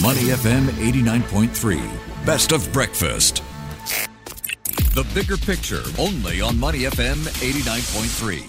Money FM 89.3. Best of breakfast. The bigger picture only on Money FM 89.3.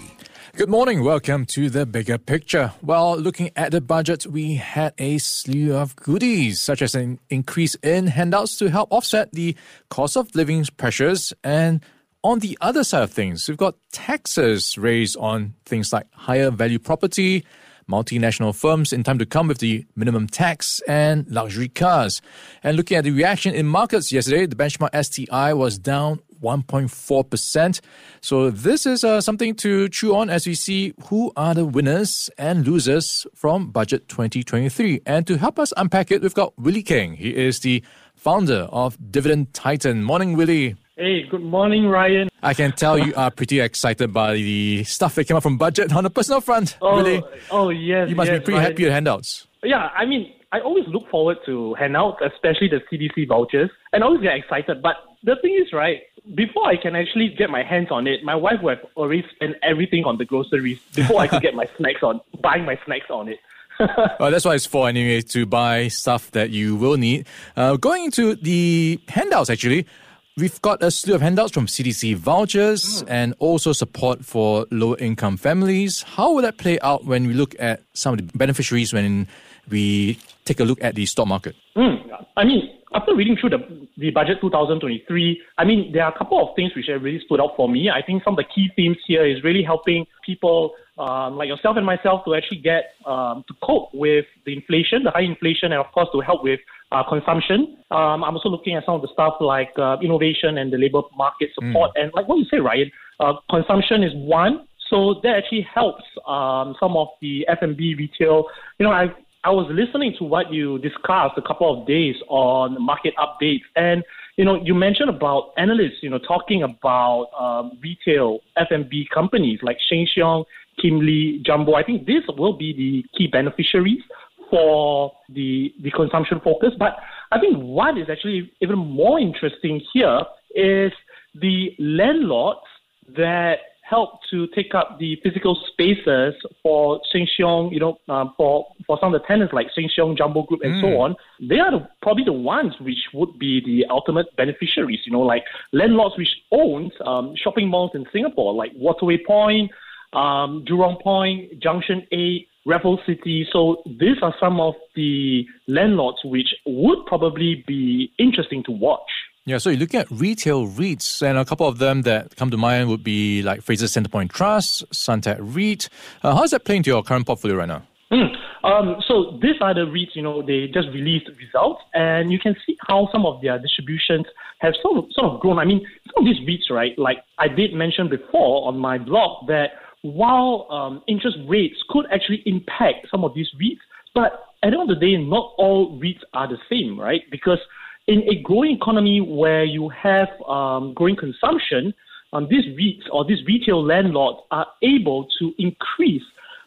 Good morning. Welcome to the bigger picture. Well, looking at the budget, we had a slew of goodies, such as an increase in handouts to help offset the cost of living pressures. And on the other side of things, we've got taxes raised on things like higher value property, multinational firms in time to come with the minimum tax and luxury cars. And looking at the reaction in markets yesterday, the benchmark STI was down 1.4%. So this is uh, something to chew on as we see who are the winners and losers from Budget 2023. And to help us unpack it, we've got Willie Keng. He is the founder of Dividend Titan. Morning, Willie. Hey, good morning, Ryan. I can tell you are pretty excited by the stuff that came out from budget on the personal front. Oh, really? oh yes. You must yes, be pretty happy with handouts. Yeah, I mean, I always look forward to handouts, especially the CDC vouchers, and I always get excited. But the thing is, right, before I can actually get my hands on it, my wife would have already spent everything on the groceries before I could get my snacks on, buying my snacks on it. well, that's what it's for anyway, to buy stuff that you will need. Uh, going into the handouts, actually, we've got a slew of handouts from CDC vouchers and also support for lower income families. How will that play out when we look at some of the beneficiaries when we take a look at the stock market? Mm, I mean, after reading through the, the budget 2023, I mean, there are a couple of things which have really stood out for me. I think some of the key themes here is really helping people um, like yourself and myself to actually get um, to cope with the inflation, the high inflation, and of course to help with uh, consumption. Um, I'm also looking at some of the stuff like uh, innovation and the labor market support. And like what you say, Ryan, uh, consumption is one. So that actually helps um, some of the F&B retail. You know, I I was listening to what you discussed a couple of days on market updates, and you know, you mentioned about analysts, you know, talking about um, retail F&B companies like Sheng Siong, Kimly, Jumbo. I think this will be the key beneficiaries for the the consumption focus. But I think what is actually even more interesting here is the landlords that help to take up the physical spaces for Sheng Siong, you know, um, for for some of the tenants like Sheng Siong, Jumbo Group, and so on. They are the, probably the ones which would be the ultimate beneficiaries. You know, like landlords which owns um, shopping malls in Singapore, like Waterway Point, um, Jurong Point, Junction 8, Raffles City. So these are some of the landlords which would probably be interesting to watch. Yeah, so you're looking at retail REITs, and a couple of them that come to mind would be like Fraser Centrepoint Trust, Suntec REIT. Uh, how does that play into your current portfolio right now? Mm. Um, so these are the REITs, you know, they just released results, and you can see how some of their distributions have sort of, sort of grown. I mean, some of these REITs, right, like I did mention before on my blog, that while um, interest rates could actually impact some of these REITs, but at the end of the day, not all REITs are the same, right? Because in a growing economy where you have um, growing consumption, um, these REITs or these retail landlords are able to increase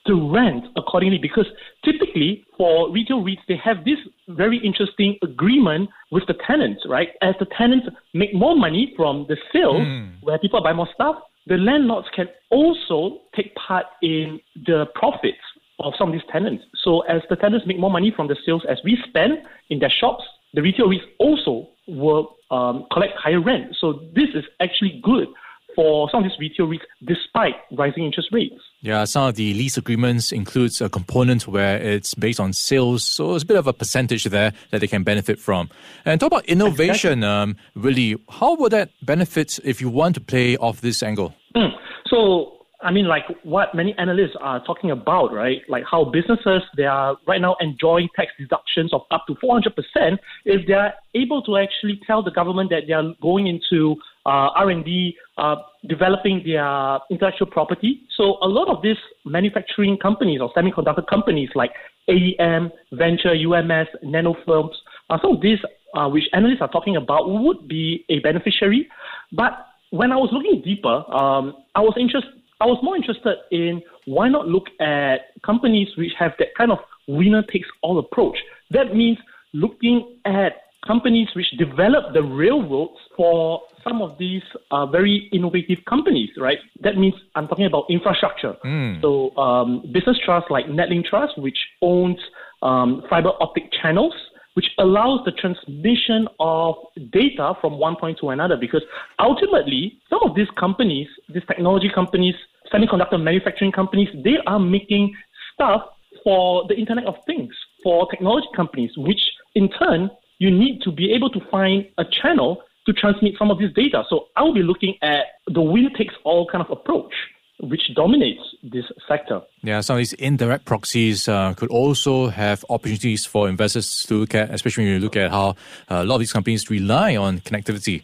the rent accordingly because typically for retail REITs, they have this very interesting agreement with the tenants, right? As the tenants make more money from the sales where people buy more stuff, the landlords can also take part in the profits of some of these tenants. So as the tenants make more money from the sales as we spend in their shops, the retail REITs also will um, collect higher rent. So this is actually good for some of these retail REITs despite rising interest rates. Yeah, some of the lease agreements includes a component where it's based on sales, so it's a bit of a percentage there that they can benefit from. And talk about innovation, um, really, how would that benefit if you want to play off this angle? Mm. So, I mean, like what many analysts are talking about, right? Like how businesses they are right now enjoying tax deductions of up to 400% if they are able to actually tell the government that they are going into R&D, uh, developing their intellectual property. So a lot of these manufacturing companies or semiconductor companies like AEM, Venture, UMS, Nanofilms, uh, some of these uh, which analysts are talking about would be a beneficiary. But when I was looking deeper, um, I was interested. I was more interested in why not look at companies which have that kind of winner takes all approach. That means looking at companies which develop the railroads for some of these uh, very innovative companies, right? That means I'm talking about infrastructure. So um, business trusts like Netlink Trust, which owns um, fiber optic channels which allows the transmission of data from one point to another. Because ultimately, some of these companies, these technology companies, semiconductor manufacturing companies, they are making stuff for the Internet of Things, for technology companies, which in turn, you need to be able to find a channel to transmit some of this data. So I'll be looking at the winner takes all kind of approach which dominates this sector. Yeah, some of these indirect proxies uh, could also have opportunities for investors to look at, especially when you look at how uh, a lot of these companies rely on connectivity.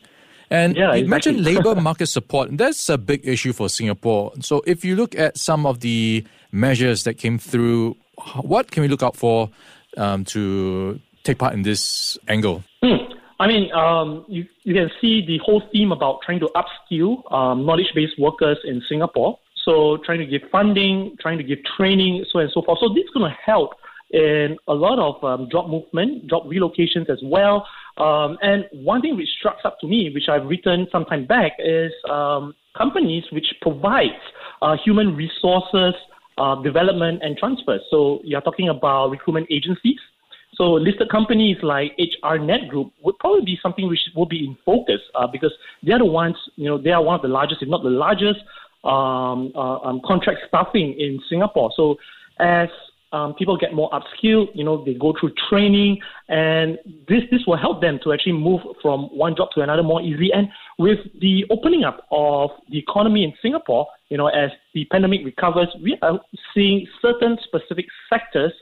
And yeah, you exactly. mentioned labor market support. That's a big issue for Singapore. So if you look at some of the measures that came through, what can we look out for um, to take part in this angle? Hmm. I mean, um, you, you can see the whole theme about trying to upskill um, knowledge-based workers in Singapore. So trying to give funding, trying to give training, so and so forth. So this is going to help in a lot of um, job movement, job relocations as well. Um, and one thing which struck up to me, which I've written some time back, is um, companies which provide uh, human resources uh, development and transfer. So you're talking about recruitment agencies. So listed companies like HR Net Group would probably be something which will be in focus uh, because they're the ones, you know, they are one of the largest, if not the largest, um, uh, um, contract staffing in Singapore. So as um, people get more upskilled, you know, they go through training, and this this will help them to actually move from one job to another more easily. And with the opening up of the economy in Singapore, you know, as the pandemic recovers, we are seeing certain specific sectors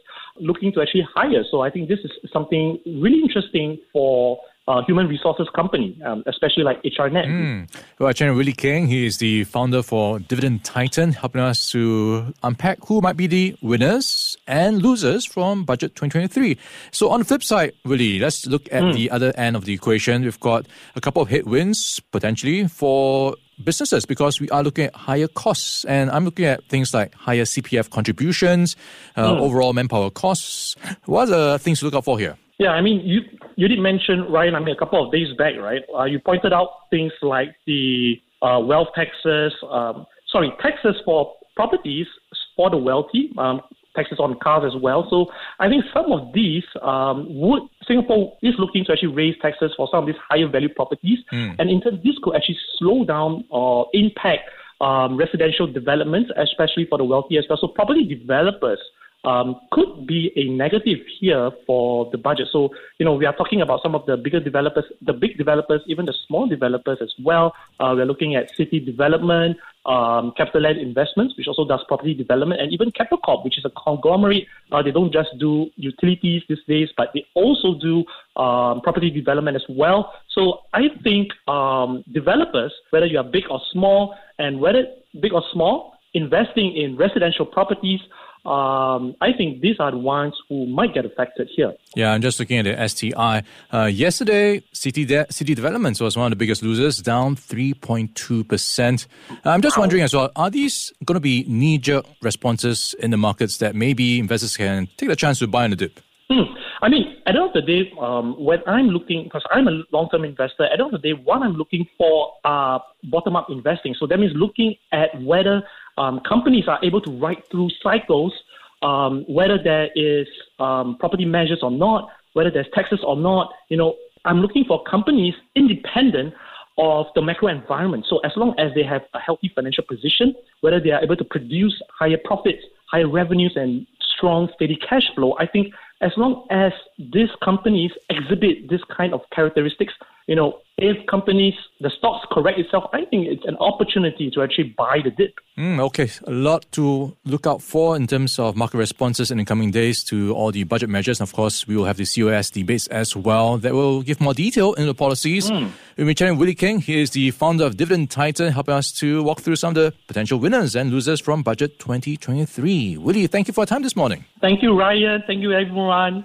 looking to actually hire. So I think this is something really interesting for uh, human resources company, um, especially like HRNet. Mm. Well, Chairman Willie Keng, he is the founder for Dividend Titan, helping us to unpack who might be the winners and losers from Budget 2023. So on the flip side, Willie, let's look at mm. the other end of the equation. We've got a couple of headwinds potentially for businesses because we are looking at higher costs. And I'm looking at things like higher CPF contributions, uh, mm. overall manpower costs. What are the things to look out for here? Yeah, I mean, you you did mention Ryan. I mean, a couple of days back, right? Uh, you pointed out things like the uh, wealth taxes. Um, sorry, taxes for properties for the wealthy. Um, taxes on cars as well. So I think some of these um, would Singapore is looking to actually raise taxes for some of these higher value properties, mm. and in turn this could actually slow down or impact um, residential developments, especially for the wealthy as well. So property developers um, could be a negative here for the budget. So, you know, we are talking about some of the bigger developers, the big developers, even the small developers as well. Uh, we're looking at city development, um, CapitaLand Investments, which also does property development, and even Keppel Corp, which is a conglomerate. Uh, they don't just do utilities these days, but they also do um, property development as well. So I think um, developers, whether you are big or small, and whether big or small, investing in residential properties um, I think these are the ones who might get affected here. Yeah, I'm just looking at the STI. Uh, yesterday, City De- City Developments was one of the biggest losers, down 3.2%. I'm just wondering as well, are these going to be knee jerk responses in the markets that maybe investors can take the chance to buy on the dip? Hmm. I mean, at the end of the day, um, when I'm looking, because I'm a long-term investor, at the end of the day, what I'm looking for are bottom-up investing. So that means looking at whether um, companies are able to ride through cycles, um, whether there is um, property measures or not, whether there's taxes or not. You know, I'm looking for companies independent of the macro environment. So as long as they have a healthy financial position, whether they are able to produce higher profits, higher revenues, and strong, steady cash flow, I think as long as these companies exhibit this kind of characteristics, you know, if companies, the stocks correct itself, I think it's an opportunity to actually buy the dip. Mm, okay, a lot to look out for in terms of market responses in the coming days to all the budget measures. And of course, we will have the COS debates as well that will give more detail in the policies. Mm. We'll be chatting Willie Keng. He is the founder of Dividend Titan, helping us to walk through some of the potential winners and losers from Budget 2023. Willie, thank you for your time this morning. Thank you, Ryan. Thank you, everyone.